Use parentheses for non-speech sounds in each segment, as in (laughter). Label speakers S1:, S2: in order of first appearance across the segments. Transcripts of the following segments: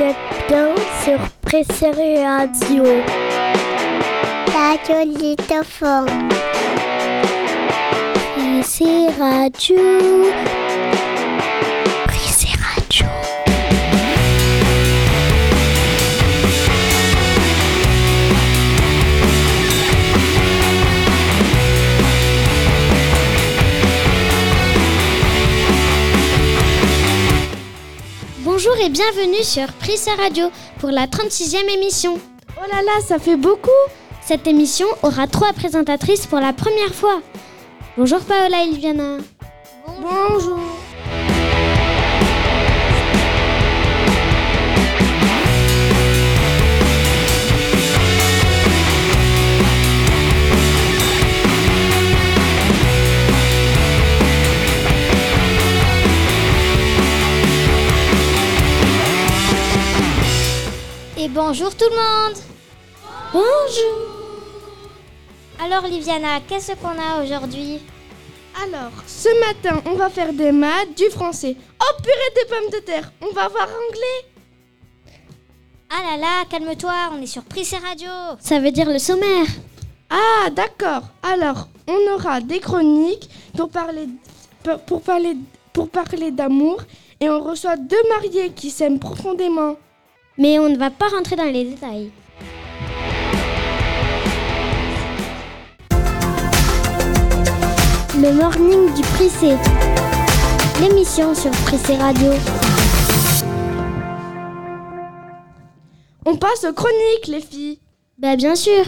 S1: Êtes bien sur Pressé Radio. Radio Litophone. Pressé Radio.
S2: Bonjour et bienvenue sur Prissa Radio pour la 36e émission.
S3: Oh là là, ça fait beaucoup
S2: Cette émission aura trois présentatrices pour la première fois. Bonjour Paola et Liviana.
S3: Bonjour.
S2: Et bonjour tout le monde
S3: Bonjour
S2: Alors Liviana, qu'est-ce qu'on a aujourd'hui?
S3: Alors, ce matin, on va faire des maths, du français. Oh purée des pommes de terre On va voir anglais
S2: Ah là là, calme-toi, on est sur Prissa Radio. Ça veut dire le sommaire.
S3: Ah d'accord Alors, on aura des chroniques pour parler, pour, pour parler, pour parler d'amour et on reçoit deux mariés qui s'aiment profondément.
S2: Mais on ne va pas rentrer dans les détails.
S1: Le morning du Prissé. L'émission sur Prissé Radio.
S3: On passe aux chroniques les filles
S2: Bah bien sûr.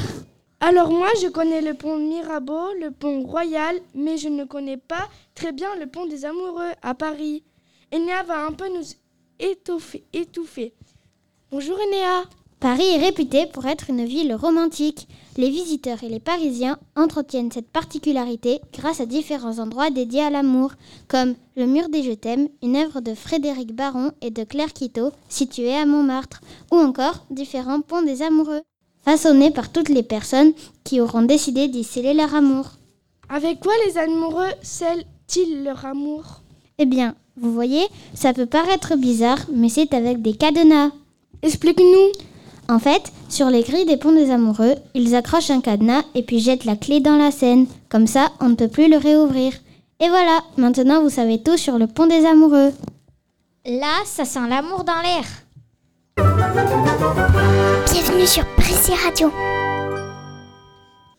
S3: Alors moi, je connais le pont Mirabeau, le pont Royal, mais je ne connais pas très bien le pont des Amoureux à Paris. Enea va un peu nous étouffer. étouffer. Bonjour Enea.
S4: Paris est réputé pour être une ville romantique. Les visiteurs et les Parisiens entretiennent cette particularité grâce à différents endroits dédiés à l'amour, comme le Mur des Je t'aime, une œuvre de Frédéric Baron et de Claire Quito, située à Montmartre, ou encore différents ponts des amoureux, façonnés par toutes les personnes qui auront décidé d'y sceller leur amour.
S3: Avec quoi les amoureux scellent-ils leur amour?
S4: Eh bien, vous voyez, ça peut paraître bizarre, mais c'est avec des cadenas.
S3: Explique-nous.
S4: En fait, sur les grilles des ponts des amoureux, ils accrochent un cadenas et puis jettent la clé dans la Seine. Comme ça, on ne peut plus le réouvrir. Et voilà, maintenant vous savez tout sur le pont des amoureux.
S2: Là, ça sent l'amour dans l'air.
S1: Bienvenue sur Prissé Radio.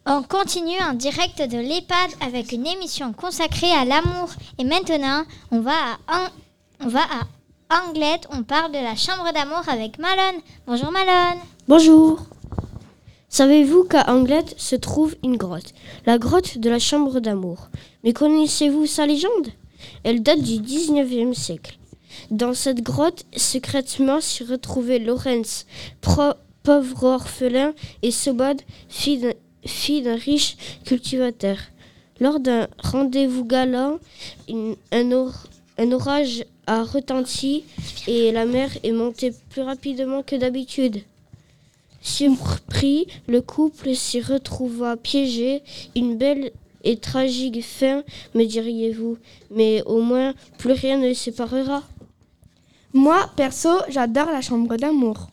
S2: On continue en direct de l'EHPAD avec une émission consacrée à l'amour. Et maintenant, on va à, An- on va à Anglette. On parle de la chambre d'amour avec Malone. Bonjour Malone.
S5: Bonjour. Savez-vous qu'à Anglette se trouve une grotte, la grotte de la chambre d'amour Mais connaissez-vous sa légende? Elle date du 19e siècle. Dans cette grotte, secrètement s'y retrouvait Lorenz, pauvre orphelin, et Sobad, fille d'un- riche cultivateur. Lors d'un rendez-vous galant, un orage a retenti et la mer est montée plus rapidement que d'habitude. Surpris, le couple s'y retrouva piégé. Une belle et tragique fin, me diriez-vous. Mais au moins, plus rien ne les séparera.
S3: Moi, perso, j'adore la chambre d'amour.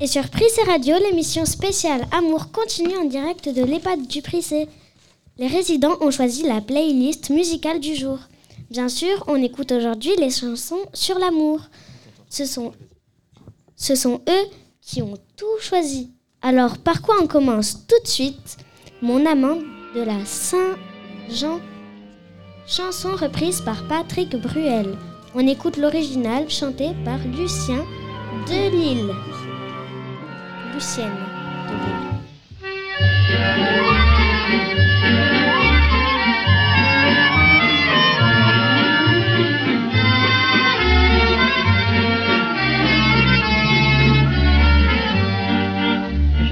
S2: Et sur Prissé Radio, l'émission spéciale Amour continue en direct de l'EHPAD du Prissé. Les résidents ont choisi la playlist musicale du jour. Bien sûr, on écoute aujourd'hui les chansons sur l'amour. Ce sont, eux qui ont tout choisi. Alors, par quoi on commence tout de suite? Mon amant de la Saint-Jean. Chanson reprise par Patrick Bruel. On écoute l'original chanté par Lucien Delille. Lucienne Delille.
S6: Je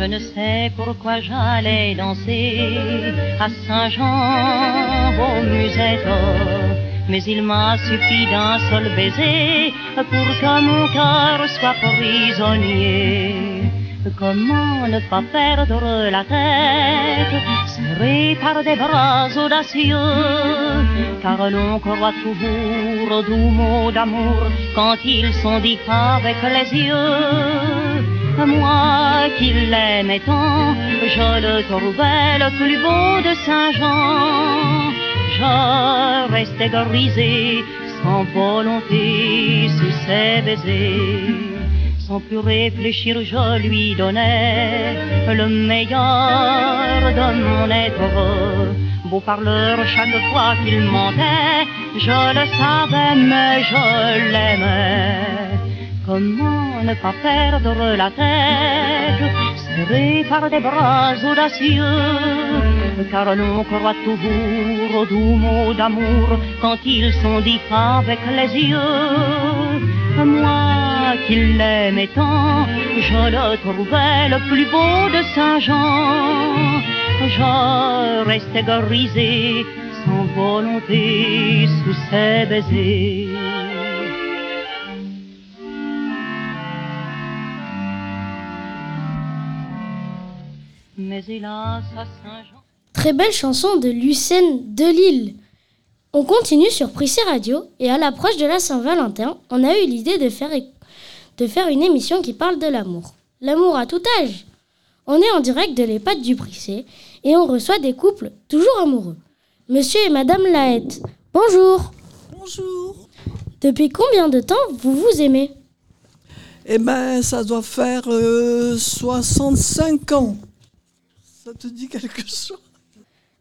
S6: ne sais pourquoi j'allais danser à Saint-Jean au musette. Mais il m'a suffi d'un seul baiser pour que mon cœur soit prisonnier. Comment ne pas perdre la tête C'est
S7: serré par des bras audacieux, car l'on croit toujours aux doux mots d'amour quand ils sont dits avec les yeux. Moi qui l'aimais tant, je le trouvais le plus beau de Saint-Jean. Je restais grisé sans volonté sous ses baisers. Sans plus réfléchir, je lui donnais le meilleur de mon être. Beau parleur, chaque fois qu'il mentait, je le savais, mais je l'aimais. Comment ne pas perdre la tête, serré par des bras audacieux, car l'on croit toujours aux doux mots d'amour quand ils sont dits avec les yeux. Moi qui l'aimais tant, je le trouvais le plus beau de Saint-Jean. Je restais grisé sans volonté sous ses baisers. Mais hélas, à Saint-Jean.
S8: Très belle chanson de Lucène Delille. On continue sur Prissé Radio et à l'approche de la Saint-Valentin, on a eu l'idée de faire, de faire une émission qui parle de l'amour. L'amour à tout âge. On est en direct de l'EHPAD du Prissé et on reçoit des couples toujours amoureux. Monsieur et Madame Laette, bonjour.
S9: Bonjour.
S8: Depuis combien de temps vous vous aimez?
S9: Eh ben, ça doit faire euh, 65 ans. Ça te dit quelque chose?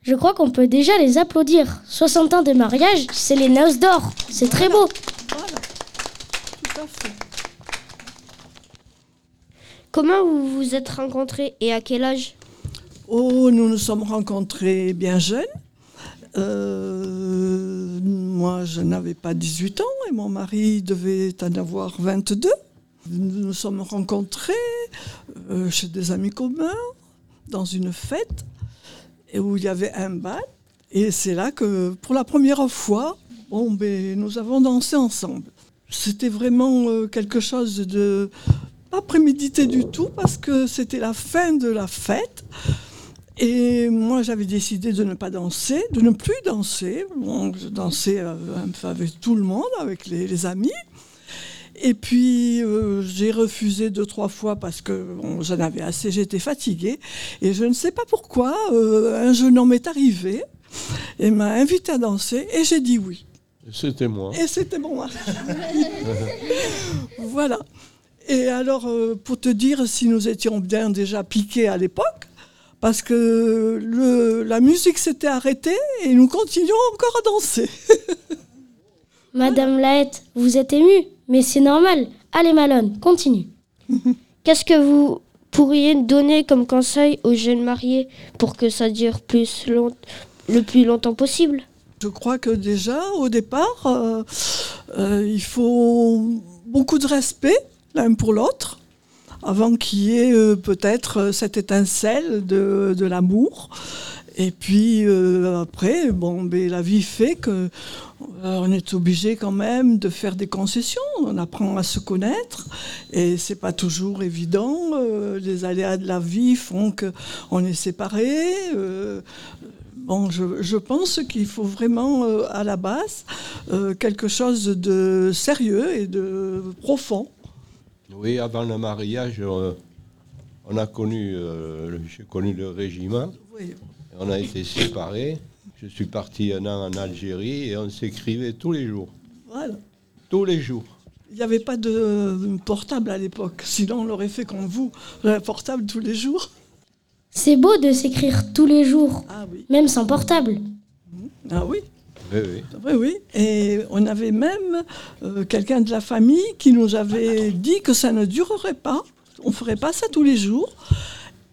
S8: Je crois qu'on peut déjà les applaudir. 60 ans de mariage, c'est les noces d'or. C'est très beau.
S9: Voilà. Tout à fait.
S5: Comment vous vous êtes rencontrés et à quel âge?
S9: Oh, nous nous sommes rencontrés bien jeunes. Euh, moi, je n'avais pas 18 ans et mon mari devait en avoir 22. Nous nous sommes rencontrés euh, chez des amis communs, dans une fête, où il y avait un bal. Et c'est là que, pour la première fois, bon, ben, nous avons dansé ensemble. C'était vraiment euh, quelque chose de pas prémédité du tout, parce que c'était la fin de la fête. Et moi, j'avais décidé de ne pas danser, de ne plus danser. Bon, je dansais euh, avec tout le monde, avec les, les amis. Et puis, euh, j'ai refusé deux, trois fois parce que bon, j'en avais assez, j'étais fatiguée. Et je ne sais pas pourquoi, euh, un jeune homme est arrivé et m'a invité à danser et j'ai dit oui.
S10: C'était moi.
S9: Et c'était mon mari. (laughs) voilà. Et alors, euh, pour te dire si nous étions bien déjà piqués à l'époque, parce que le, la musique s'était arrêtée et nous continuons encore à danser. (laughs)
S8: Madame Laette, vous êtes émue, mais c'est normal. Allez Malone, continue. (laughs)
S5: Qu'est-ce que vous pourriez donner comme conseil aux jeunes mariés pour que ça dure plus long- le plus longtemps possible?
S9: Je crois que déjà, au départ, euh, euh, il faut beaucoup de respect l'un pour l'autre, avant qu'il y ait euh, peut-être cette étincelle de, de l'amour. Et puis euh, après, bon, ben, la vie fait que euh, on est obligé quand même de faire des concessions. On apprend à se connaître et c'est pas toujours évident. Euh, les aléas de la vie font que on est séparés. Bon, je, je pense qu'il faut vraiment, euh, à la base, euh, quelque chose de sérieux et de profond.
S10: Oui, avant le mariage, euh, on a connu, j'ai connu le régiment.
S9: Oui.
S10: On a été séparés. Je suis parti un an en Algérie et on s'écrivait tous les jours.
S9: Voilà.
S10: Tous les jours.
S9: Il n'y avait pas de portable à l'époque, sinon on l'aurait fait comme vous, un portable tous les jours.
S8: C'est beau de s'écrire tous les jours,
S9: Ah oui.
S8: même sans portable.
S9: Ah oui.
S10: Oui, oui.
S9: Oui, oui. Et on avait même euh, quelqu'un de la famille qui nous avait dit que ça ne durerait pas, on ne ferait pas ça tous les jours,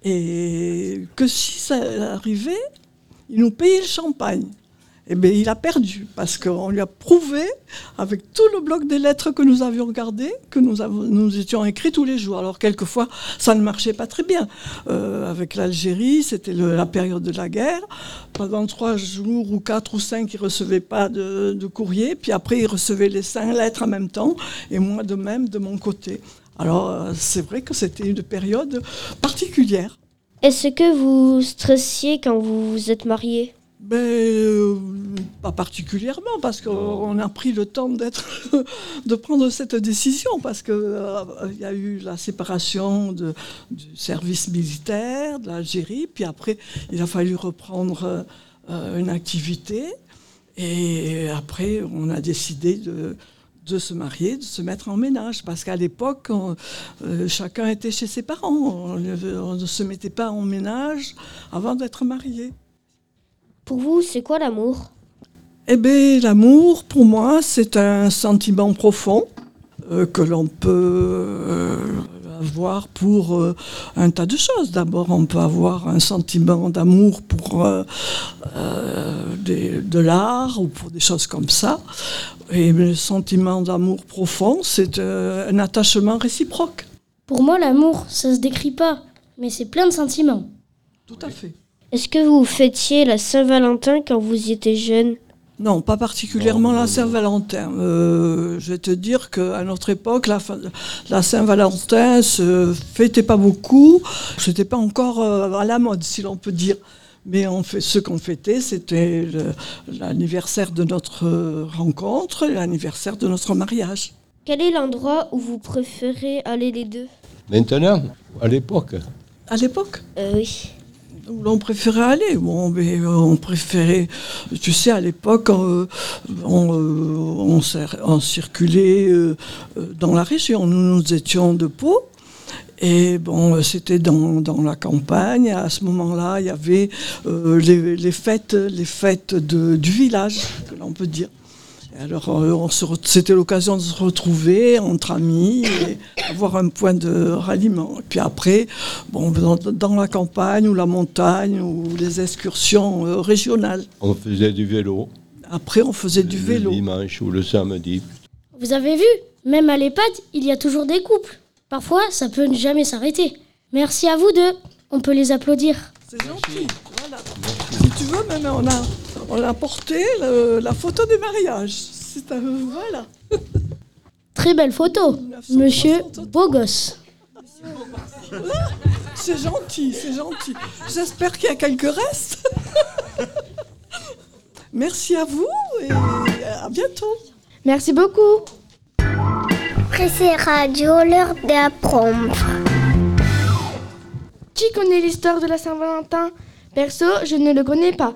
S9: et que si ça arrivait, il nous payait le champagne. Eh bien, il a perdu, parce qu'on lui a prouvé, avec tout le bloc des lettres que nous avions gardé, que nous, nous étions écrits tous les jours. Alors, quelquefois, ça ne marchait pas très bien. Euh, avec l'Algérie, c'était la période de la guerre. Pendant trois jours ou quatre ou cinq, il ne recevait pas de, de courrier. Puis après, il recevait les cinq lettres en même temps, et moi de même de mon côté. Alors, euh, c'est vrai que c'était une période particulière.
S5: Est-ce que vous stressiez quand vous vous êtes marié
S9: Ben, euh, pas particulièrement, parce qu'on a pris le temps d'être, (laughs) de prendre cette décision, parce qu'il il y a eu la séparation de- du service militaire de l'Algérie, puis après, il a fallu reprendre euh, une activité, et après, on a décidé de, de se marier, de se mettre en ménage, parce qu'à l'époque, euh, chacun était chez ses parents, on ne on ne se mettait pas en ménage avant d'être marié.
S5: Pour vous, c'est quoi l'amour?
S9: Eh bien, l'amour, pour moi, c'est un sentiment profond euh, que l'on peut euh, avoir pour euh, un tas de choses. D'abord, on peut avoir un sentiment d'amour pour euh, euh, des- de l'art ou pour des choses comme ça. Et le sentiment d'amour profond, c'est euh, un attachement réciproque.
S8: Pour moi, l'amour, ça se décrit pas, mais c'est plein de sentiments.
S9: Tout à fait.
S5: Est-ce que vous fêtiez la Saint-Valentin quand vous étiez jeune?
S9: Non, pas particulièrement la Saint-Valentin. Euh, je vais te dire qu'à notre époque, la, Saint-Valentin se fêtait pas beaucoup. C'était pas encore euh, à la mode, si l'on peut dire. Mais on fait, ce qu'on fêtait, c'était l'anniversaire de notre rencontre, et l'anniversaire de notre mariage.
S5: Quel est l'endroit où vous préférez aller les deux?
S10: Maintenant, à l'époque,
S9: À l'époque,
S5: Euh, Oui.
S9: Où l'on préférait aller. Bon, mais euh, on préférait, tu sais, à l'époque, euh, on, euh, on cir- on circulait dans la région. Nous, nous étions de Pau. Et bon, c'était dans, la campagne. À ce moment-là, il y avait les, fêtes, les fêtes du village, que l'on peut dire. Alors, euh, on c'était l'occasion de se retrouver entre amis et avoir un point de ralliement. Et puis après, bon, dans, dans la campagne ou la montagne ou les excursions euh, régionales.
S10: on faisait du vélo.
S9: Après, on faisait du vélo.
S10: Le dimanche ou le samedi.
S8: Vous avez vu Même à l'EHPAD, il y a toujours des couples. Parfois, ça peut ne jamais s'arrêter. Merci à vous deux. On peut les applaudir.
S9: C'est gentil. Voilà. Si tu veux, même on a, on a porté le- la photo du mariage. C'est un- voilà.
S8: Très belle photo. Monsieur beau gosse.
S9: C'est gentil, c'est gentil. J'espère qu'il y a quelques restes. Merci à vous et à bientôt.
S3: Merci beaucoup.
S11: Pressé Radio, l'heure d'apprendre.
S3: Qui connaît l'histoire de la Saint-Valentin? Perso, je ne le connais pas.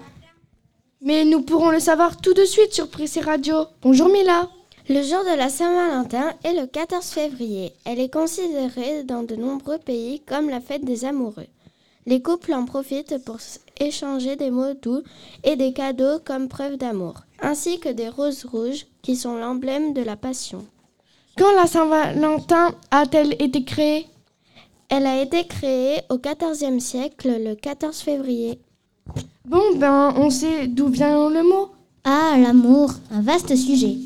S3: Mais nous pourrons le savoir tout de suite sur Pressé Radio. Bonjour Mila.
S4: Le jour de la Saint-Valentin est le 14 février. Elle est considérée dans de nombreux pays comme la fête des amoureux. Les couples en profitent pour échanger des mots doux et des cadeaux comme preuve d'amour, ainsi que des roses rouges qui sont l'emblème de la passion.
S3: Quand la Saint-Valentin a-t-elle été créée?
S4: Elle a été créée au XIVe siècle, le 14 février.
S3: Bon, ben, on sait d'où vient le mot.
S4: Ah, l'amour, un vaste sujet.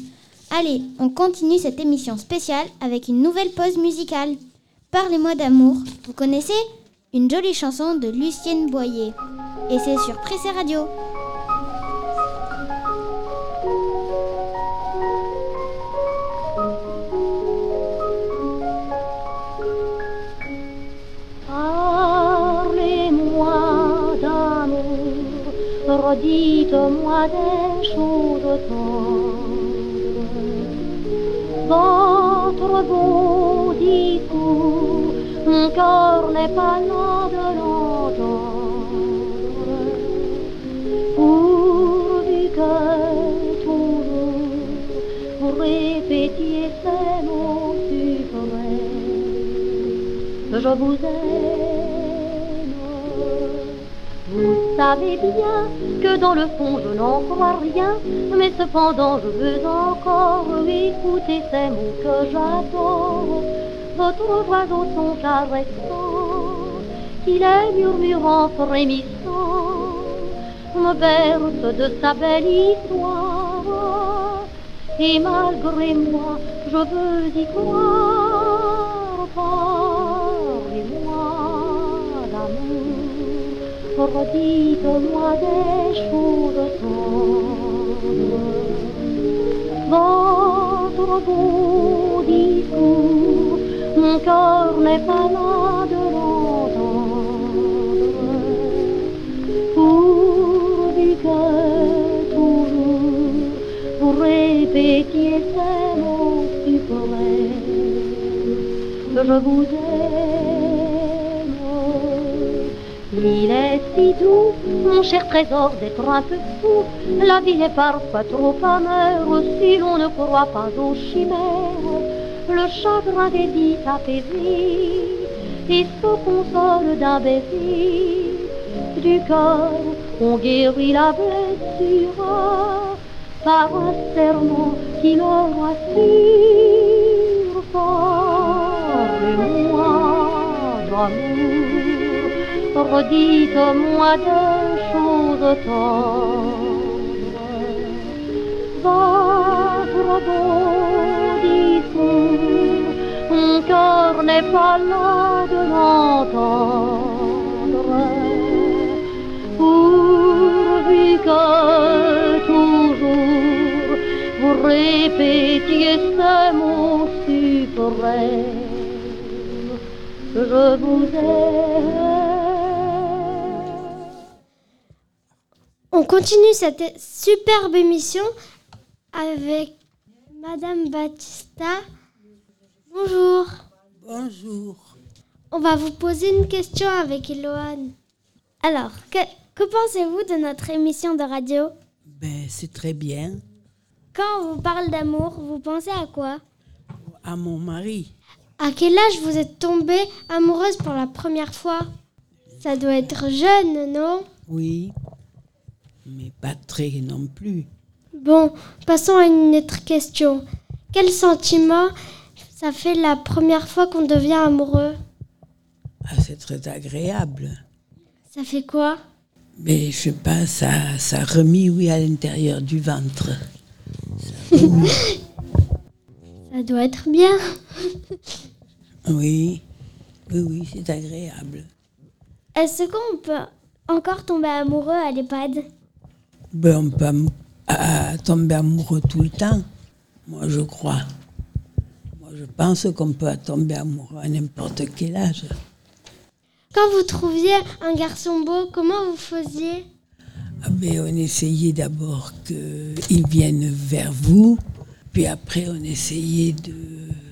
S4: Allez, on continue cette émission spéciale avec une nouvelle pause musicale. Parlez-moi d'amour. Vous connaissez Une jolie chanson de Lucienne Boyer. Et c'est sur Pressé Radio.
S12: Redites-moi des choses tendres. Votre beau discours, mon cœur n'est pas là de l'entendre. Pourvu que toujours vous répétiez ces mots suprêmes je vous aime. Savez bien que dans le fond je n'en crois rien, mais cependant je veux encore écouter ces mots que j'adore. Votre voix au son caressant, qui les murmurant frémissant, me berce de sa belle histoire. Et malgré moi, je veux y croire. Redis-moi des choses tendres. Votre beau discours, mon cœur n'est pas là de l'entendre. Pourvu que toujours vous répétiez ces mots suprêmes. Je vous aime. Il est si doux, mon cher trésor, d'être un peu fou. La vie est parfois trop amère si l'on ne croit pas aux chimères. Le chagrin des vies s'apaisit et se console d'un baiser. Du cœur, on guérit la blessure par un serment qui le rassure. Parlez-moi d'amour, redites-moi des choses tendres. Vagabondissons, mon cœur n'est pas là de l'entendre. Pourvu que toujours vous répétiez ces mots suprêmes. Je vous aime.
S1: Continue cette superbe émission avec Madame Batista. Bonjour.
S13: Bonjour.
S1: On va vous poser une question avec Eloane. Alors, que, que pensez-vous de notre émission de radio?
S13: Ben, c'est très bien.
S1: Quand on vous parle d'amour, vous pensez à quoi?
S13: À mon mari.
S1: À quel âge vous êtes tombée amoureuse pour la première fois? Ça doit être jeune, non?
S13: Oui. Mais pas très non plus.
S1: Bon, passons à une autre question. Quel sentiment ça fait la première fois qu'on devient amoureux?
S13: Ah, c'est très agréable.
S1: Ça fait quoi?
S13: Mais je sais pas, ça, ça remis, oui, à l'intérieur du ventre. Ça.
S1: Ça doit être bien. (laughs)
S13: oui. Oui, oui, c'est agréable.
S1: Est-ce qu'on peut encore tomber amoureux à l'EHPAD
S13: Ben, on peut am- à- tomber amoureux tout le temps, moi je crois. Moi je pense qu'on peut tomber amoureux à n'importe quel âge.
S1: Quand vous trouviez un garçon beau, comment vous faisiez?
S13: Ah ben, on essayait d'abord qu'il vienne vers vous, puis après on essayait de,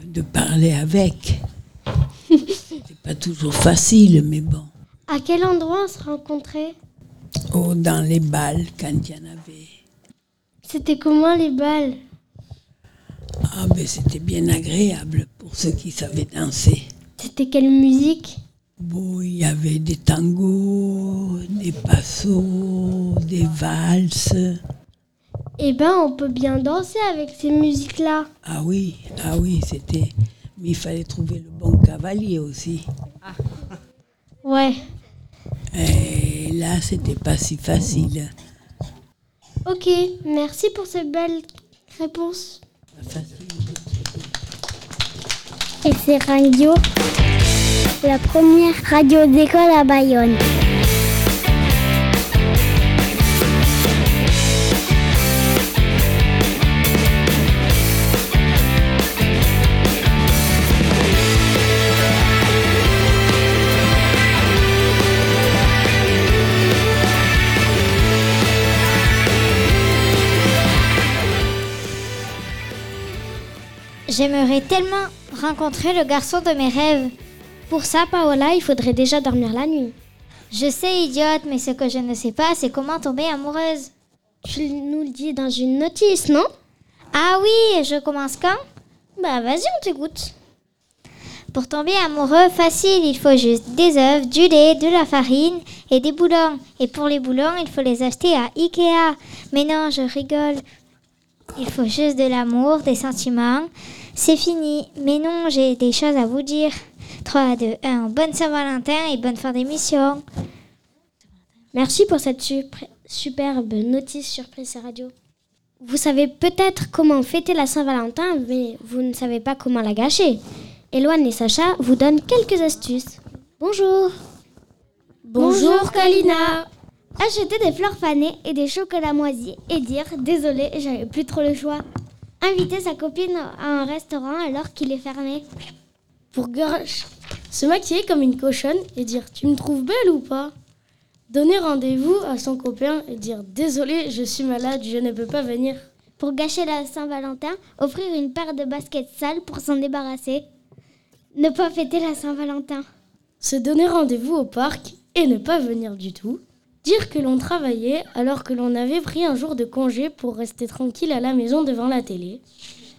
S13: de parler avec. (laughs) C'est pas toujours facile, mais bon.
S1: À quel endroit on se rencontrait?
S13: Oh, dans les balles, quand il y en avait.
S1: C'était comment les balles?
S13: Ah ben c'était bien agréable pour ceux qui savaient danser.
S1: C'était quelle musique?
S13: Bon, il y avait des tangos, des passos, des valses.
S1: Eh ben, on peut bien danser avec ces musiques-là.
S13: Ah oui, ah oui, c'était. Mais il fallait trouver le bon cavalier aussi.
S1: Ouais.
S13: Et là, c'était pas si facile.
S1: Ok, merci pour cette belle réponse.
S14: Et c'est radio, la première radio d'école à Bayonne.
S15: J'aimerais tellement rencontrer le garçon de mes rêves.
S1: Pour ça, Paola, il faudrait déjà dormir la nuit.
S15: Je sais, idiote, mais ce que je ne sais pas, c'est comment tomber amoureuse.
S1: Tu nous le dis dans une notice, non?
S15: Ah oui, et je commence quand?
S1: Bah vas-y, on t'écoute.
S15: Pour tomber amoureux, facile, il faut juste des œufs, du lait, de la farine et des boulons. Et pour les boulons, il faut les acheter à Ikea. Mais non, je rigole. Il faut juste de l'amour, des sentiments. C'est fini. Mais non, j'ai des choses à vous dire. 3, 2, 1. Bonne Saint-Valentin et bonne fin d'émission.
S1: Merci pour cette superbe notice sur Presse Radio. Vous savez peut-être comment fêter la Saint-Valentin, mais vous ne savez pas comment la gâcher. Eloane et Sacha vous donnent quelques astuces. Bonjour
S8: Bonjour, Kalina.
S1: Acheter des fleurs fanées et des chocolats moisis et dire désolé, j'avais plus trop le choix. Inviter sa copine à un restaurant alors qu'il est fermé.
S8: Pour se maquiller comme une cochonne et dire Tu me trouves belle ou pas? Donner rendez-vous à son copain et dire Désolé, je suis malade, je ne peux pas venir.
S1: Pour gâcher la Saint-Valentin, offrir une paire de baskets sales pour s'en débarrasser. Ne pas fêter la Saint-Valentin.
S8: Se donner rendez-vous au parc et ne pas venir du tout. Dire que l'on travaillait alors que l'on avait pris un jour de congé pour rester tranquille à la maison devant la télé.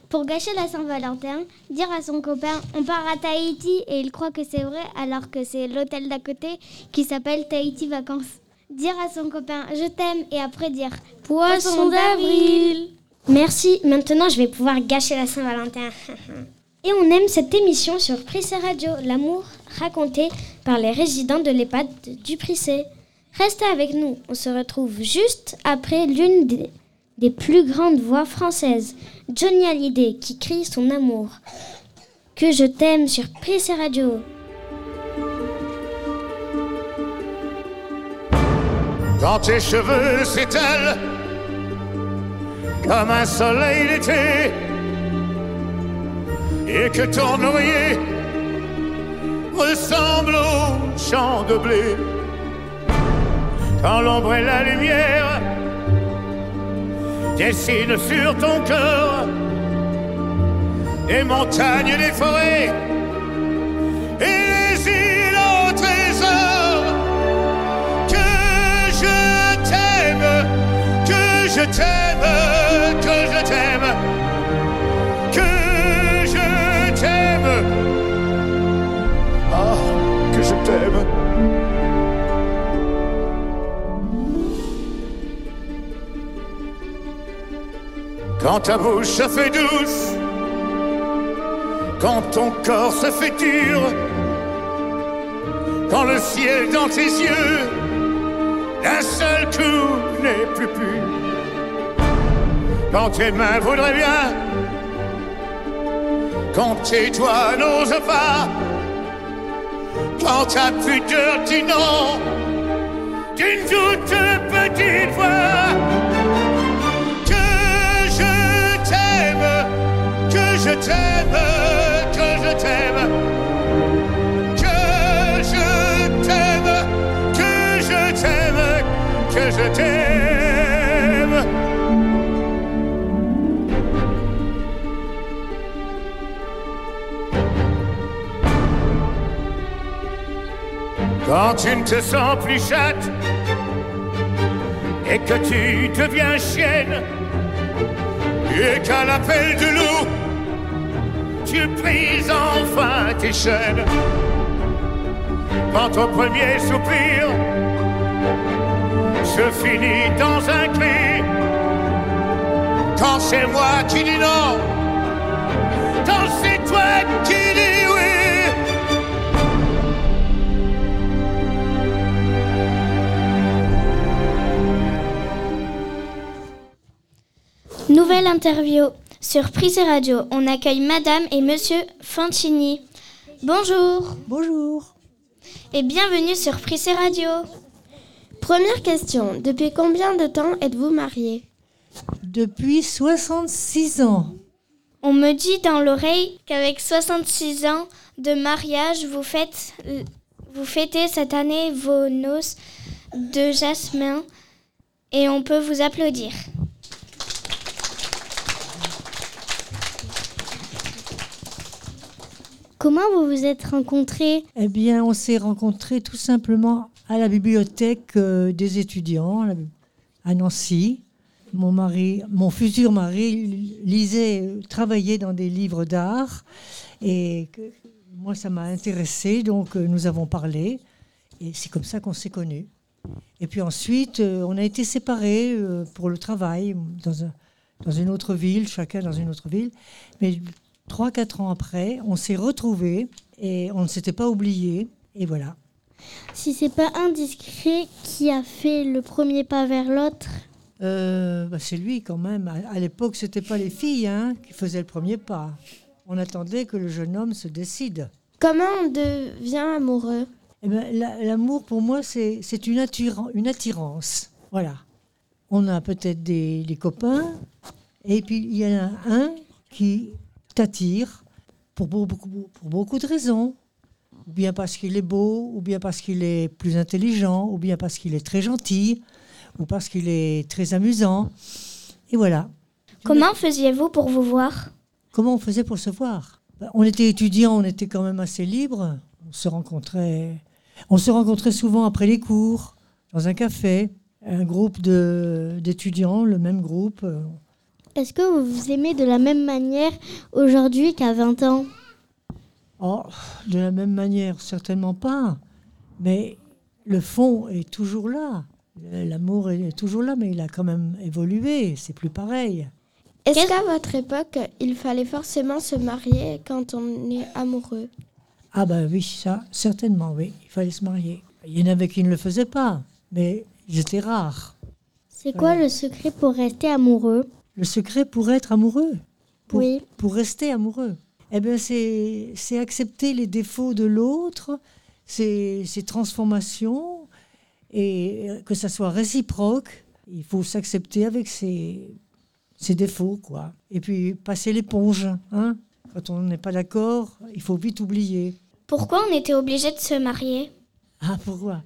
S1: Pour gâcher la Saint-Valentin, dire à son copain on part à Tahiti et il croit que c'est vrai alors que c'est l'hôtel d'à côté qui s'appelle Tahiti Vacances. Dire à son copain je t'aime et après dire
S8: Poisson d'avril
S2: Merci, maintenant je vais pouvoir gâcher la Saint-Valentin. (laughs) Et on aime cette émission sur Prissé Radio, l'amour raconté par les résidents de l'EHPAD du Prissé. Restez avec nous, on se retrouve juste après l'une des, plus grandes voix françaises, Johnny Hallyday, qui crie son amour. Que je t'aime sur Prissé Radio.
S16: Quand tes cheveux s'étalent comme un soleil d'été et que ton oreiller ressemble au champ de blé. Quand l'ombre et la lumière dessinent sur ton cœur les montagnes, les forêts et les îles au trésor. Que je t'aime, que je t'aime, que je t'aime, Quand ta bouche se fait douce, quand ton corps se fait dur, quand le ciel dans tes yeux, d'un seul coup n'est plus pur. Quand tes mains voudraient bien, quand tes doigts n'osent pas, quand ta pudeur dit non, d'une toute petite voix. Je t'aime, que je t'aime. Que je t'aime, que je t'aime, que je t'aime. Quand tu ne te sens plus chatte et que tu deviens chienne et qu'à l'appel du loup, tu brises enfin tes chaînes. Quand ton premier soupir se finit dans un cri, quand c'est moi qui dis non, quand c'est toi qui dis oui.
S2: Nouvelle interview sur Prissé Radio. On accueille Madame et Monsieur Fantini. Bonjour.
S17: Bonjour.
S2: Et bienvenue sur Prissé Radio.
S5: Première question, depuis combien de temps êtes-vous mariés
S17: Depuis 66 ans.
S2: On me dit dans l'oreille qu'avec 66 ans de mariage, vous, faites, vous fêtez cette année vos noces de jasmin et on peut vous applaudir. Comment vous vous êtes rencontrés?
S17: Eh bien, on s'est rencontrés tout simplement à la bibliothèque euh, des étudiants à Nancy. Mon mari, mon futur mari lisait, euh, travaillait dans des livres d'art et moi ça m'a intéressé donc euh, nous avons parlé et c'est comme ça qu'on s'est connus. Et puis ensuite on a été séparés pour le travail dans, dans une autre ville, chacun dans une autre ville. Mais trois quatre ans après, on s'est retrouvés et on ne s'était pas oubliés et voilà.
S1: Si c'est pas indiscret, qui a fait le premier pas vers l'autre
S17: Euh, bah, c'est lui quand même. À, à l'époque, c'était pas les filles hein, qui faisaient le premier pas. On attendait que le jeune homme se décide.
S5: Comment on devient amoureux?
S17: Eh ben, la- L'amour, pour moi, c'est une, attiran- une attirance. Voilà. On a peut-être des, des copains, et puis il y en a un qui t'attire pour beaucoup, pour beaucoup de raisons. Ou bien parce qu'il est beau, ou bien parce qu'il est plus intelligent, ou bien parce qu'il est très gentil, ou parce qu'il est très amusant. Et voilà.
S2: Comment faisiez-vous pour vous voir?
S17: Comment on faisait pour se voir? Ben, On était étudiants, on était quand même assez libres. On se rencontrait, on se rencontrait souvent après les cours, dans un café, un groupe d'étudiants, le même groupe.
S2: Est-ce que vous vous aimez de la même manière aujourd'hui qu'à 20 ans?
S17: Oh, de la même manière, certainement pas. Mais le fond est toujours là. L'amour est toujours là, mais il a quand même évolué. C'est plus pareil.
S3: Est-ce qu'à votre époque, il fallait forcément se marier quand on est amoureux?
S17: Ah bah oui, ça, certainement, oui. Il fallait se marier. Il y en avait qui ne le faisaient pas, mais ils étaient rares.
S2: C'est quoi le secret pour rester amoureux?
S17: Le secret pour être amoureux
S2: Oui.
S17: Pour rester amoureux Eh bien, c'est accepter les défauts de l'autre, ses, ses transformations, et que ça soit réciproque. Il faut s'accepter avec ses, ses défauts, quoi. Et puis passer l'éponge, hein. Quand on n'est pas d'accord, il faut vite oublier.
S2: Pourquoi on était obligé de se marier?
S17: Ah, pourquoi?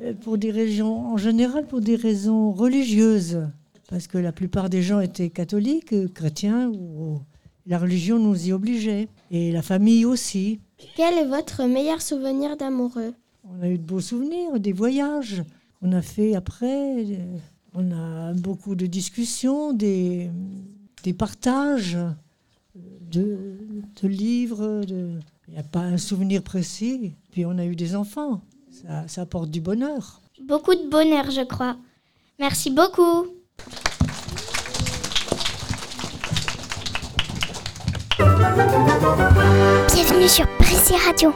S17: Euh, Pour des raisons, en général, pour des raisons religieuses. Parce que la plupart des gens étaient catholiques, euh, chrétiens, ou la religion nous y obligeait. Et la famille aussi.
S3: Quel est votre meilleur souvenir d'amoureux?
S17: On a eu de beaux souvenirs, des voyages. On a fait après, euh, on a beaucoup de discussions, des, des partages de, de livres. De... Il n'y a pas un souvenir précis. Puis on a eu des enfants. Ça, ça apporte du bonheur.
S2: Beaucoup de bonheur, je crois. Merci beaucoup.
S1: Bienvenue sur Prissy Radio.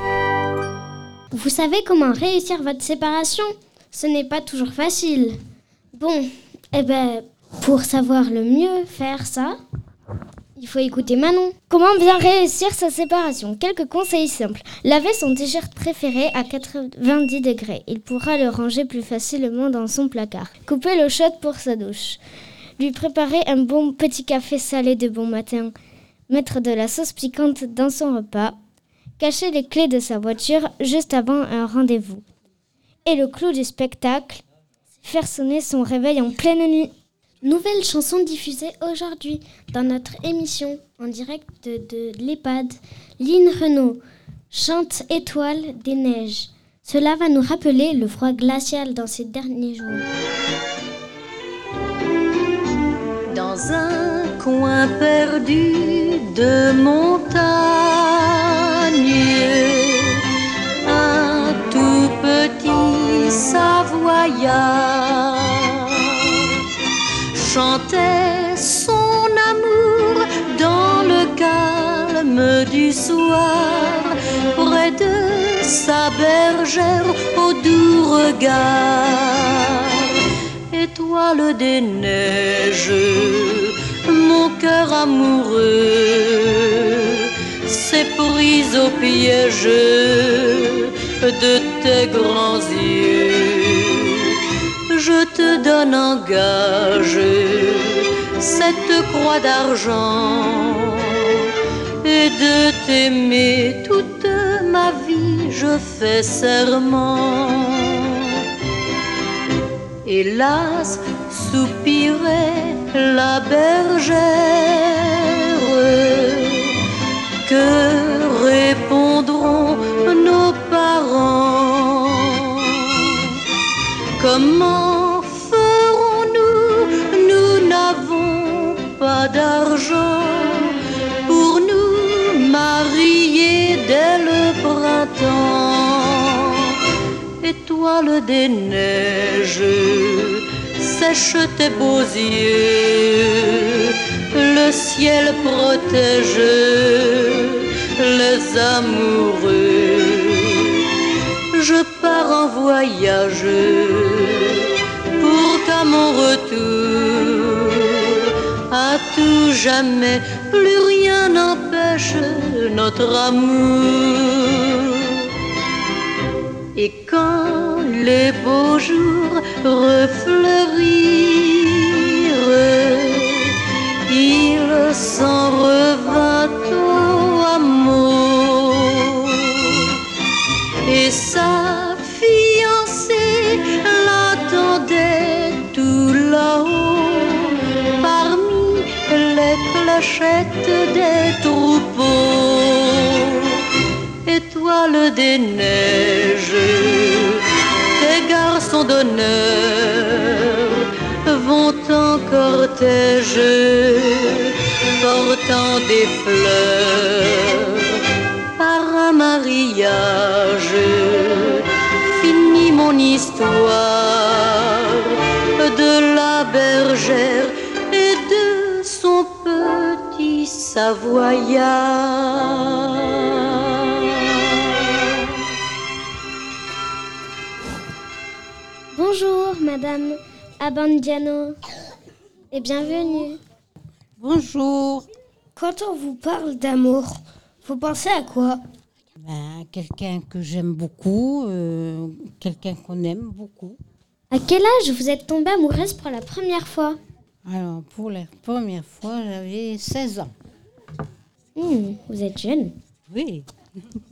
S2: Vous savez comment réussir votre séparation? Ce n'est pas toujours facile. Bon, eh ben, pour savoir le mieux faire ça, il faut écouter Manon. Comment bien réussir sa séparation? Quelques conseils simples. Laver son t-shirt préféré à 90 degrés. Il pourra le ranger plus facilement dans son placard. Couper l'eau chaude pour sa douche. Lui préparer un bon petit café salé de bon matin. Mettre de la sauce piquante dans son repas. Cacher les clés de sa voiture juste avant un rendez-vous. Et le clou du spectacle, faire sonner son réveil en pleine nuit. Nouvelle chanson diffusée aujourd'hui dans notre émission en direct de, de l'EHPAD. Lynn Renault chante Étoile des neiges. Cela va nous rappeler le froid glacial dans ces derniers jours.
S6: Dans un coin perdu de montagne, un tout petit Savoyard chantait son amour dans le calme du soir, près de sa bergère au doux regard. Étoile des neiges, mon cœur amoureux s'est prise au piège de tes grands yeux je te donne en gage cette croix d'argent et de t'aimer toute ma vie, je fais serment. Hélas, soupirait la bergère, que répondront nos parents? Comment ferons-nous? Nous n'avons pas d'argent pour nous marier dès le printemps. Étoile des neiges, sèche tes beaux yeux, le ciel protège les amoureux je pars en voyage pour qu'à mon retour, à tout jamais, plus rien n'empêche notre amour. Les beaux jours refleurirent, il s'en revint au amour. Et sa fiancée l'attendait tout là-haut parmi cachette des troupeaux, étoile des neiges, d'honneur vont en cortège, portant des fleurs par un mariage. Fini mon histoire de la bergère et de son petit savoyard.
S2: Madame Abandiano, et bienvenue.
S18: Bonjour.
S5: Quand on vous parle d'amour, vous pensez à quoi?
S18: Ben, quelqu'un que j'aime beaucoup, euh, quelqu'un qu'on aime beaucoup.
S2: À quel âge vous êtes tombée amoureuse pour la première fois?
S18: Alors, pour la première fois, j'avais 16 ans.
S2: Hmm, Vous êtes jeune.
S18: Oui.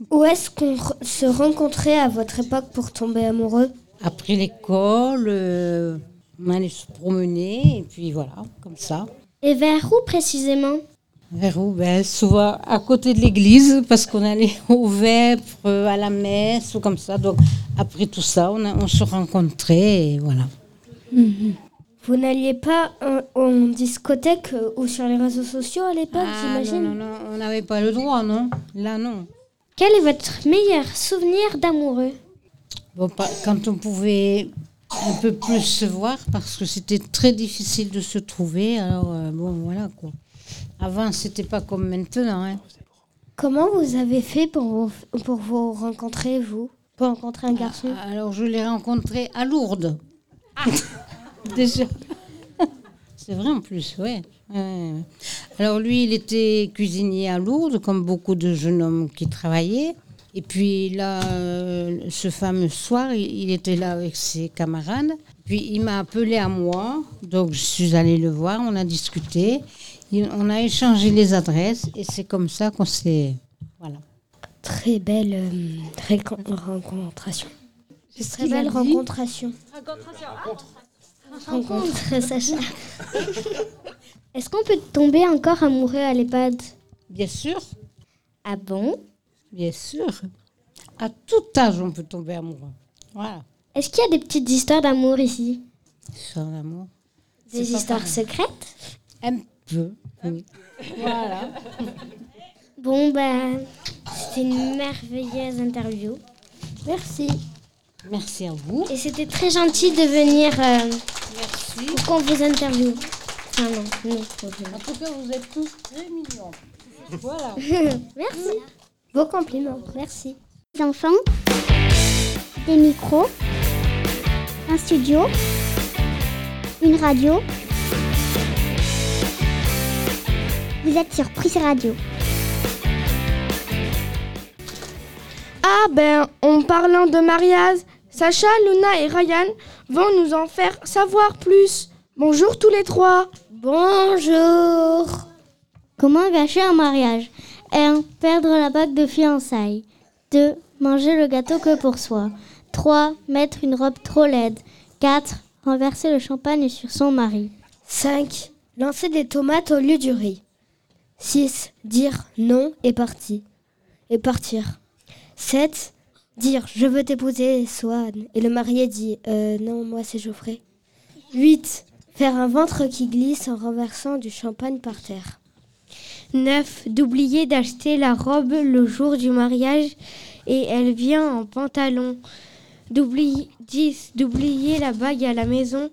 S5: Où est-ce qu'on se rencontrait à votre époque pour tomber amoureux?
S18: Après l'école, euh, on allait se promener, et puis voilà, comme ça.
S2: Et vers où précisément?
S18: Vers où? Ben, Souvent à côté de l'église, parce qu'on allait (laughs) au vêpres, euh, à la messe, ou comme ça. Donc, après tout ça, on, a- on se rencontrait, et voilà.
S5: Vous n'alliez pas en, en discothèque euh, ou sur les réseaux sociaux à l'époque,
S18: Ah,
S5: j'imagine?
S18: non, non, non, on n'avait pas le droit, non? Là, non.
S2: Quel est votre meilleur souvenir d'amoureux?
S18: Bon, pas- quand on pouvait un peu plus se voir, parce que c'était très difficile de se trouver, alors euh, bon, voilà quoi. Avant, c'était pas comme maintenant. Hein.
S5: Comment vous avez fait pour vous, pour vous rencontrer, vous? Pour rencontrer un garçon?
S18: Alors, je l'ai rencontré à Lourdes. (laughs) Déjà. C'est vrai en plus. Ouais, ouais. Alors, lui, il était cuisinier à Lourdes, comme beaucoup de jeunes hommes qui travaillaient. Et puis là, euh, ce fameux soir, il, il était là avec ses camarades. Puis il m'a appelé à moi, donc je suis allée le voir, on a discuté, Il- on a échangé les adresses et c'est comme ça qu'on s'est... Voilà.
S5: Très belle euh, récon- rencontration. Très belle rencontration.
S2: Rencontre, Sacha. (laughs) Est-ce qu'on peut tomber encore amoureux à l'EHPAD?
S18: Bien sûr,
S2: Ah bon?
S18: Bien sûr. À tout âge, on peut tomber amoureux. Voilà.
S2: Est-ce qu'il y a des petites histoires d'amour ici?
S18: Sur l'amour.
S2: Des histoires secrètes?
S18: Un peu, oui. Voilà.
S2: Bon, ben, c'était une merveilleuse interview. Merci.
S18: Merci à vous.
S2: Et c'était très gentil de venir euh,
S18: Merci.
S2: pour qu'on vous interviewe. Enfin, non.
S18: En tout cas, vous êtes tous très mignons. Voilà. (laughs)
S2: Merci. Vos compliments. Merci.
S14: Les enfants, des micros, un studio, une radio. Vous êtes sur Prise Radio.
S3: Ah ben, en parlant de mariage, Sacha, Luna et Ryan vont nous en faire savoir plus. Bonjour tous les trois.
S19: Bonjour. Comment gâcher un mariage? 1. Perdre la bague de fiançailles. 2. Manger le gâteau que pour soi. 3. Mettre une robe trop laide. 4. Renverser le champagne sur son mari.
S5: 5. Lancer des tomates au lieu du riz. 6. Dire non et partir. Et partir. 7. Dire je veux t'épouser, Swan. Et le marié dit euh, non, moi c'est Geoffrey. 8. Faire un ventre qui glisse en renversant du champagne par terre. 9. D'oublier d'acheter la robe le jour du mariage et elle vient en pantalon. D'oublier 10. D'oublier la bague à la maison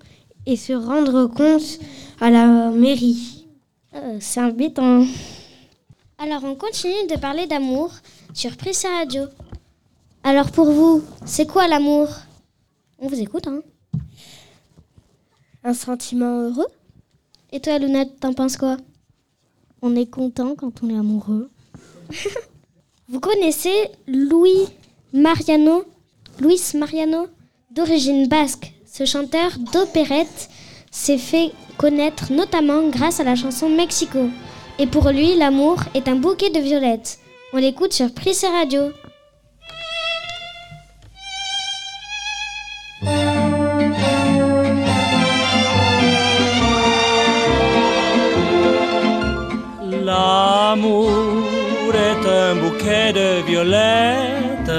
S5: et se rendre compte à la mairie.
S2: Euh, c'est embêtant. Alors, on continue de parler d'amour sur Prise Radio. Alors, pour vous, c'est quoi l'amour? On vous écoute, hein
S5: Un sentiment heureux?
S2: Et toi, Luna, t'en penses quoi?
S19: On est content quand on est amoureux. (laughs)
S2: Vous connaissez Louis Mariano Luis Mariano D'origine basque, ce chanteur d'opérette s'est fait connaître notamment grâce à la chanson Mexico. Et pour lui, l'amour est un bouquet de violettes. On l'écoute sur Prise Radio.
S20: L'amour est un bouquet de violettes.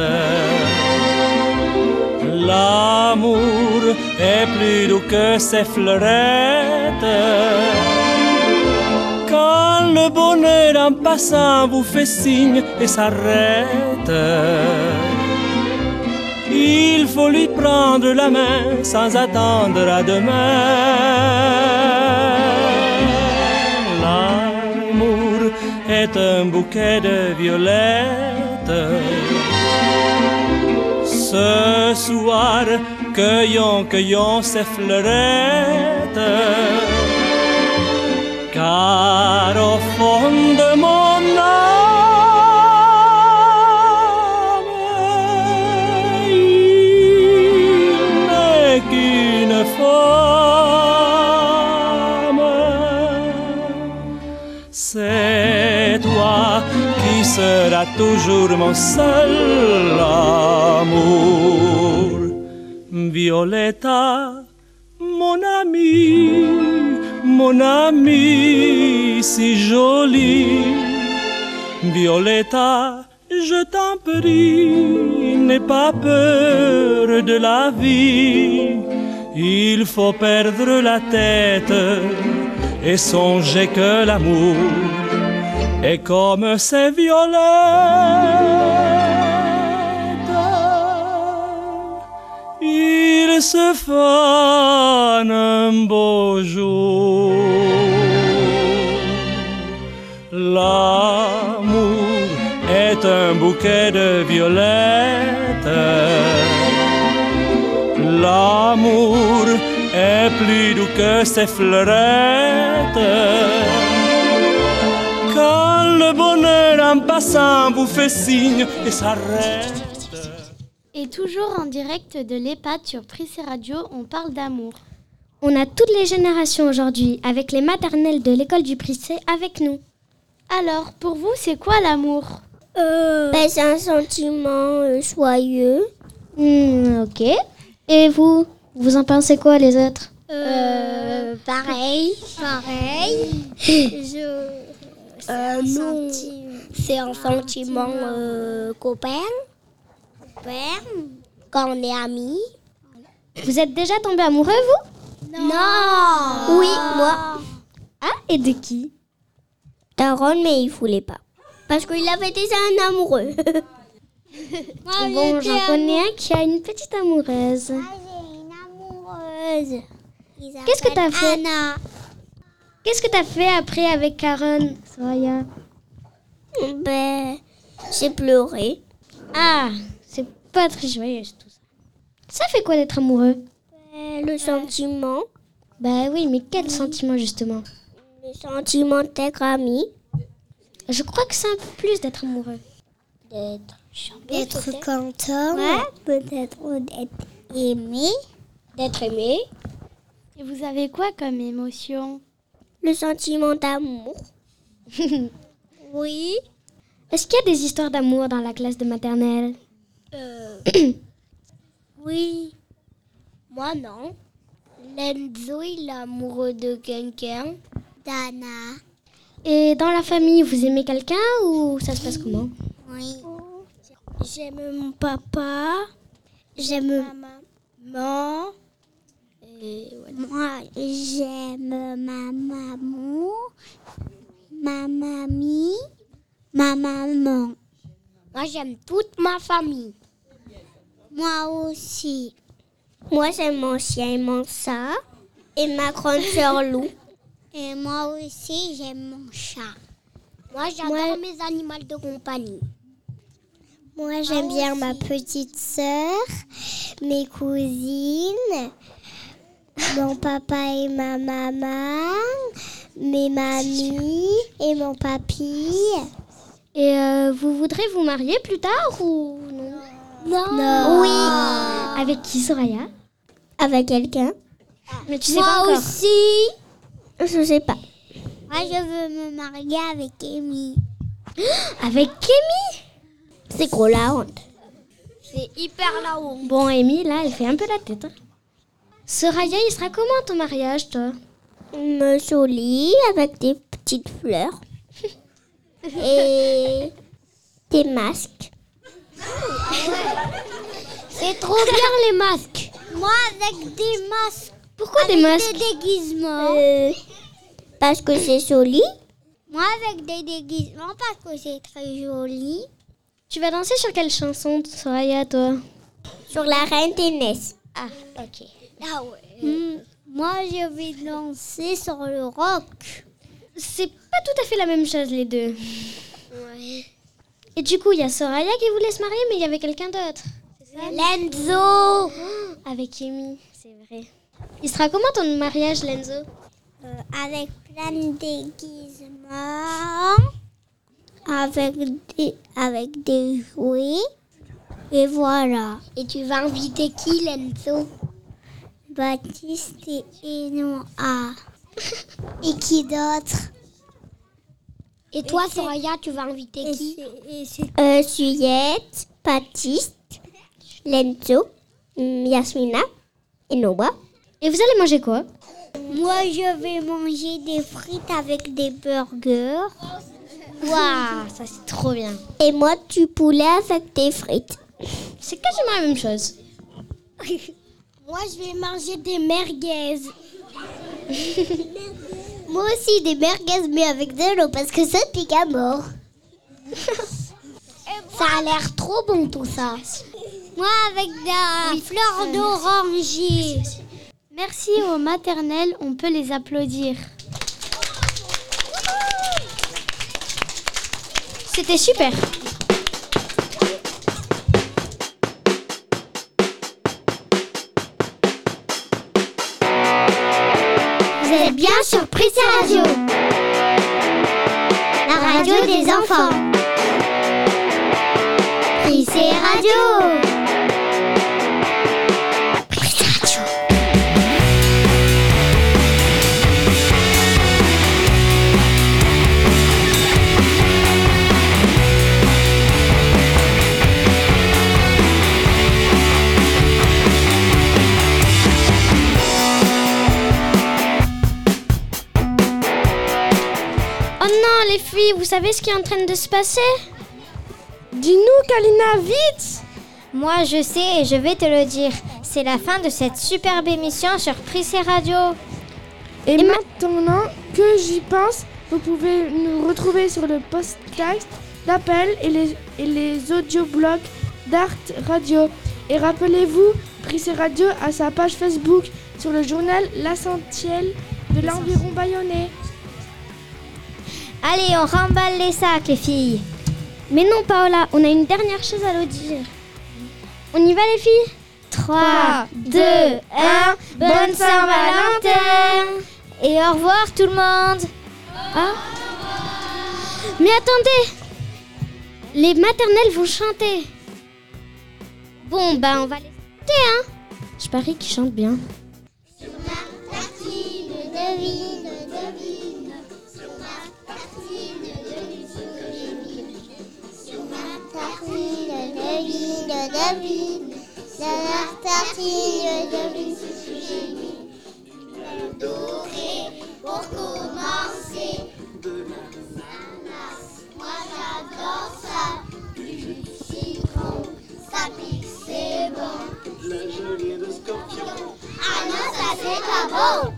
S20: L'amour est plus doux que ses fleurettes. Quand le bonheur en passant vous fait signe et s'arrête, il faut lui prendre la main sans attendre à demain. Un bouquet de violettes. Ce soir, cueillons, cueillons ces fleurettes. Car au fond toujours mon seul amour. Violetta, mon ami, mon ami si joli. Violetta, je t'en prie, n'aie pas peur de la vie. Il faut perdre la tête et songer que l'amour est comme ces violettes. Il se fane un beau jour. L'amour est un bouquet de violettes. L'amour est plus doux que ses fleurettes. En passant vous fait signe et s'arrête.
S2: Et toujours en direct de l'EHPAD sur Prissé Radio, on parle d'amour. On a toutes les générations aujourd'hui, avec les maternelles de l'école du Prissé avec nous. Alors, pour vous, c'est quoi l'amour?
S14: Euh, ben, c'est un sentiment euh, joyeux.
S2: Hmm, ok. Et vous Vous en pensez quoi, les autres?
S14: Euh, pareil. Pareil. Je. Euh, nous, c'est un sentiment euh, copain. Copain. Quand on est amis.
S2: Vous êtes déjà tombé amoureux, vous?
S14: Non. Oui, moi.
S2: Ah, et de qui?
S14: Taron, mais il voulait pas. Parce qu'il avait déjà un amoureux. (laughs)
S2: Bon, j'en connais un qui a une petite amoureuse.
S14: amoureuse.
S2: Qu'est-ce que t'as fait?
S14: Anna.
S2: Qu'est-ce que t'as fait après avec Karen, Soraya?
S14: Ben, j'ai pleuré.
S2: Ah, c'est pas très joyeux tout ça. Ça fait quoi d'être amoureux?
S14: Ben, le sentiment.
S2: Bah oui, mais quel sentiment justement?
S14: Le sentiment d'être ami.
S2: Je crois que c'est un peu plus d'être amoureux.
S14: D'être D'être content. Ouais, peut-être d'être aimé. D'être aimé.
S2: Et vous avez quoi comme émotion?
S14: Le sentiment d'amour. (laughs) oui.
S2: Est-ce qu'il y a des histoires d'amour dans la classe de maternelle?
S14: Euh, oui. Moi, non. Lenzo, il est amoureux de quelqu'un. Dana.
S2: Et dans la famille, vous aimez quelqu'un ou ça se passe comment?
S14: Oui. J'aime mon papa. J'aime ma maman. Et Moi, j'aime ma maman, ma mamie, ma maman. Moi, j'aime toute ma famille. Moi aussi. Moi, j'aime mon chien et mon chat. Et ma grande (laughs) sœur Lou. Et moi aussi, j'aime mon chat. Moi, j'adore mes animaux de compagnie. Moi, j'aime bien ma petite sœur, mes cousines, mon papa et ma maman, mes mamies et mon papy.
S2: Et euh, vous voudrez vous marier plus tard ou non?
S14: Non. Oui.
S2: Avec qui, Soraya?
S14: Avec quelqu'un.
S2: Mais tu sais
S14: Moi
S2: pas encore.
S14: aussi. Je sais pas. Moi, je veux me marier avec Amy. (gasps)
S2: Avec Kémy
S14: C'est gros la honte. C'est hyper la honte.
S2: Bon, Amy, là, elle fait un peu la tête. hein. Soraya, il sera comment ton mariage, toi?
S14: Me jolie avec des petites fleurs. (laughs) et des masques.
S1: C'est trop bien les masques.
S14: Moi avec des masques.
S1: Pourquoi des masques
S14: Des déguisements. Euh, parce que c'est joli. Moi avec des déguisements parce que c'est très joli.
S2: Tu vas danser sur quelle chanson, Soraya, toi?
S14: Sur la Reine des Neiges.
S2: Ah, ok.
S14: Ah ouais. Moi je vais danser sur le rock.
S2: C'est pas tout à fait la même chose, les deux.
S14: Ouais.
S2: Et du coup, il y a Soraya qui voulait se marier, mais il y avait quelqu'un d'autre.
S14: Lenzo (gasps)
S2: Avec Amy, c'est vrai. Il sera comment ton mariage, Lenzo?
S14: Euh, Avec plein de déguisements. Avec des, avec des jouets. Et voilà.
S1: Et tu vas inviter qui, Lenzo?
S14: Baptiste et Noah. et qui d'autre?
S1: Et toi, Soraya, tu vas inviter qui?
S14: euh, Juliette, Baptiste, Lenzo, hum, Yasmina et Noah.
S2: Et vous allez manger quoi?
S14: Moi, je vais manger des frites avec des burgers.
S2: Waouh, ça c'est trop bien.
S14: Et moi, du poulet avec des frites.
S2: C'est quasiment la même chose. (laughs)
S1: Moi, je vais manger des merguez. (laughs) Moi aussi, des merguez, mais avec de l'eau, parce que ça pique à mort. ça a l'air trop bon, tout ça.
S14: Moi, avec des fleurs d'oranger.
S1: Merci aux maternelles, on peut les applaudir.
S2: C'était super.
S1: Radio des enfants. Prissé Radio.
S2: Vous savez ce qui est en train de se passer?
S3: Dis-nous, Kalina, vite
S1: Moi, je sais et je vais te le dire. C'est la fin de cette superbe émission sur Prissé Radio.
S3: Et, maintenant que j'y pense, vous pouvez nous retrouver sur le podcast d'appel et les, et les audioblogs d'Art Radio. Et rappelez-vous, Prissé Radio a sa page Facebook sur le journal L'Essentiel de l'environ bayonnais.
S1: Allez, on remballe les sacs, les filles.
S2: Mais non, Paola, on a une dernière chose à leur dire. On y va, les filles?
S1: 3, 2, 1, bonne Saint-Valentin Et au revoir tout le monde
S2: Ah Mais attendez Les maternelles vont chanter. Bon, bah on va les chanter, hein Je parie qu'ils chantent bien.
S14: Devine, devine. Sur ma tartine. Du beurre doré pour commencer. De l'ananas, moi j'adore ça. Du de citron, ça pique, c'est bon.
S16: La gelée de scorpion.
S14: Ah non, ça c'est pas bon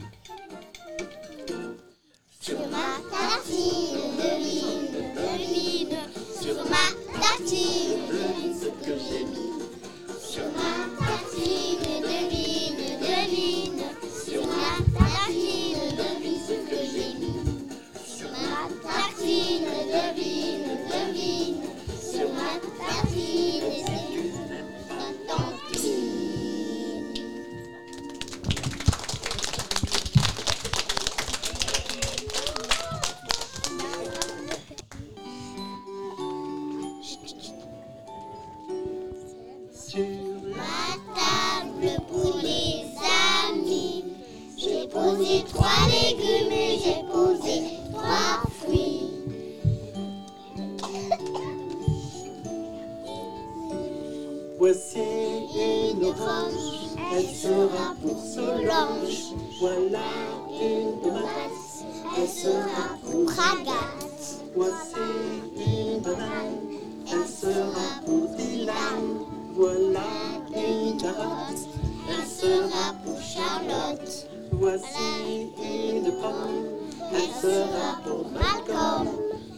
S16: Voici une pomme, elle sera pour
S14: Malcolm.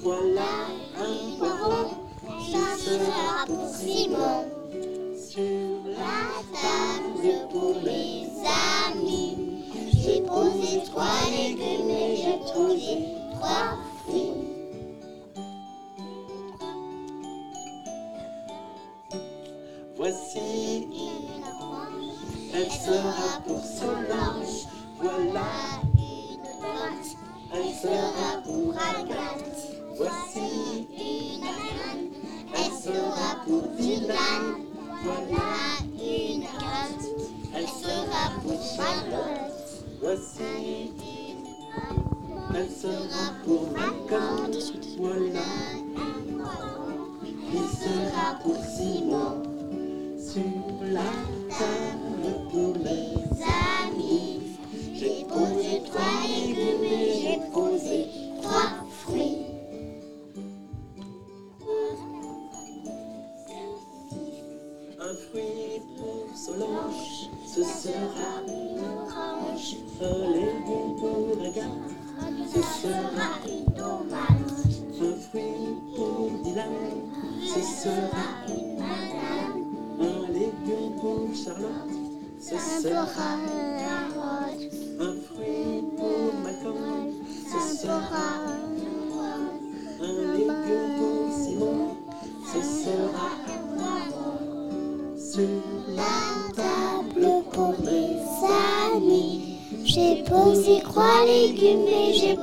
S14: Voilà un poireau, ça sera pour Simon. Sur la table pour mes amis, j'ai posé trois légumes et j'ai posé trois légumes et j'ai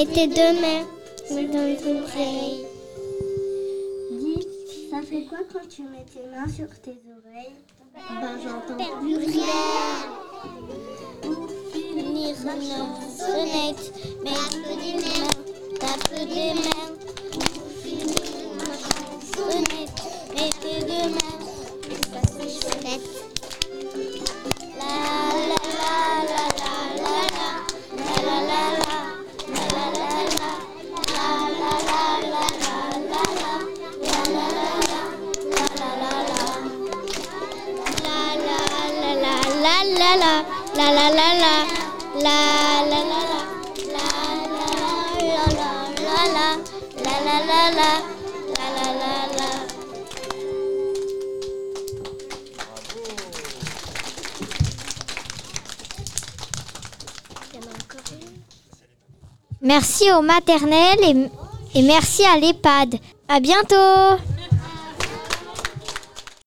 S11: Mets tes deux mains dans les oreilles. Dis, ça fait quoi quand tu mets tes mains sur tes oreilles Ben j'entends plus rien. Sonnette.
S15: merci aux maternelles et, merci à l'EHPAD. À bientôt!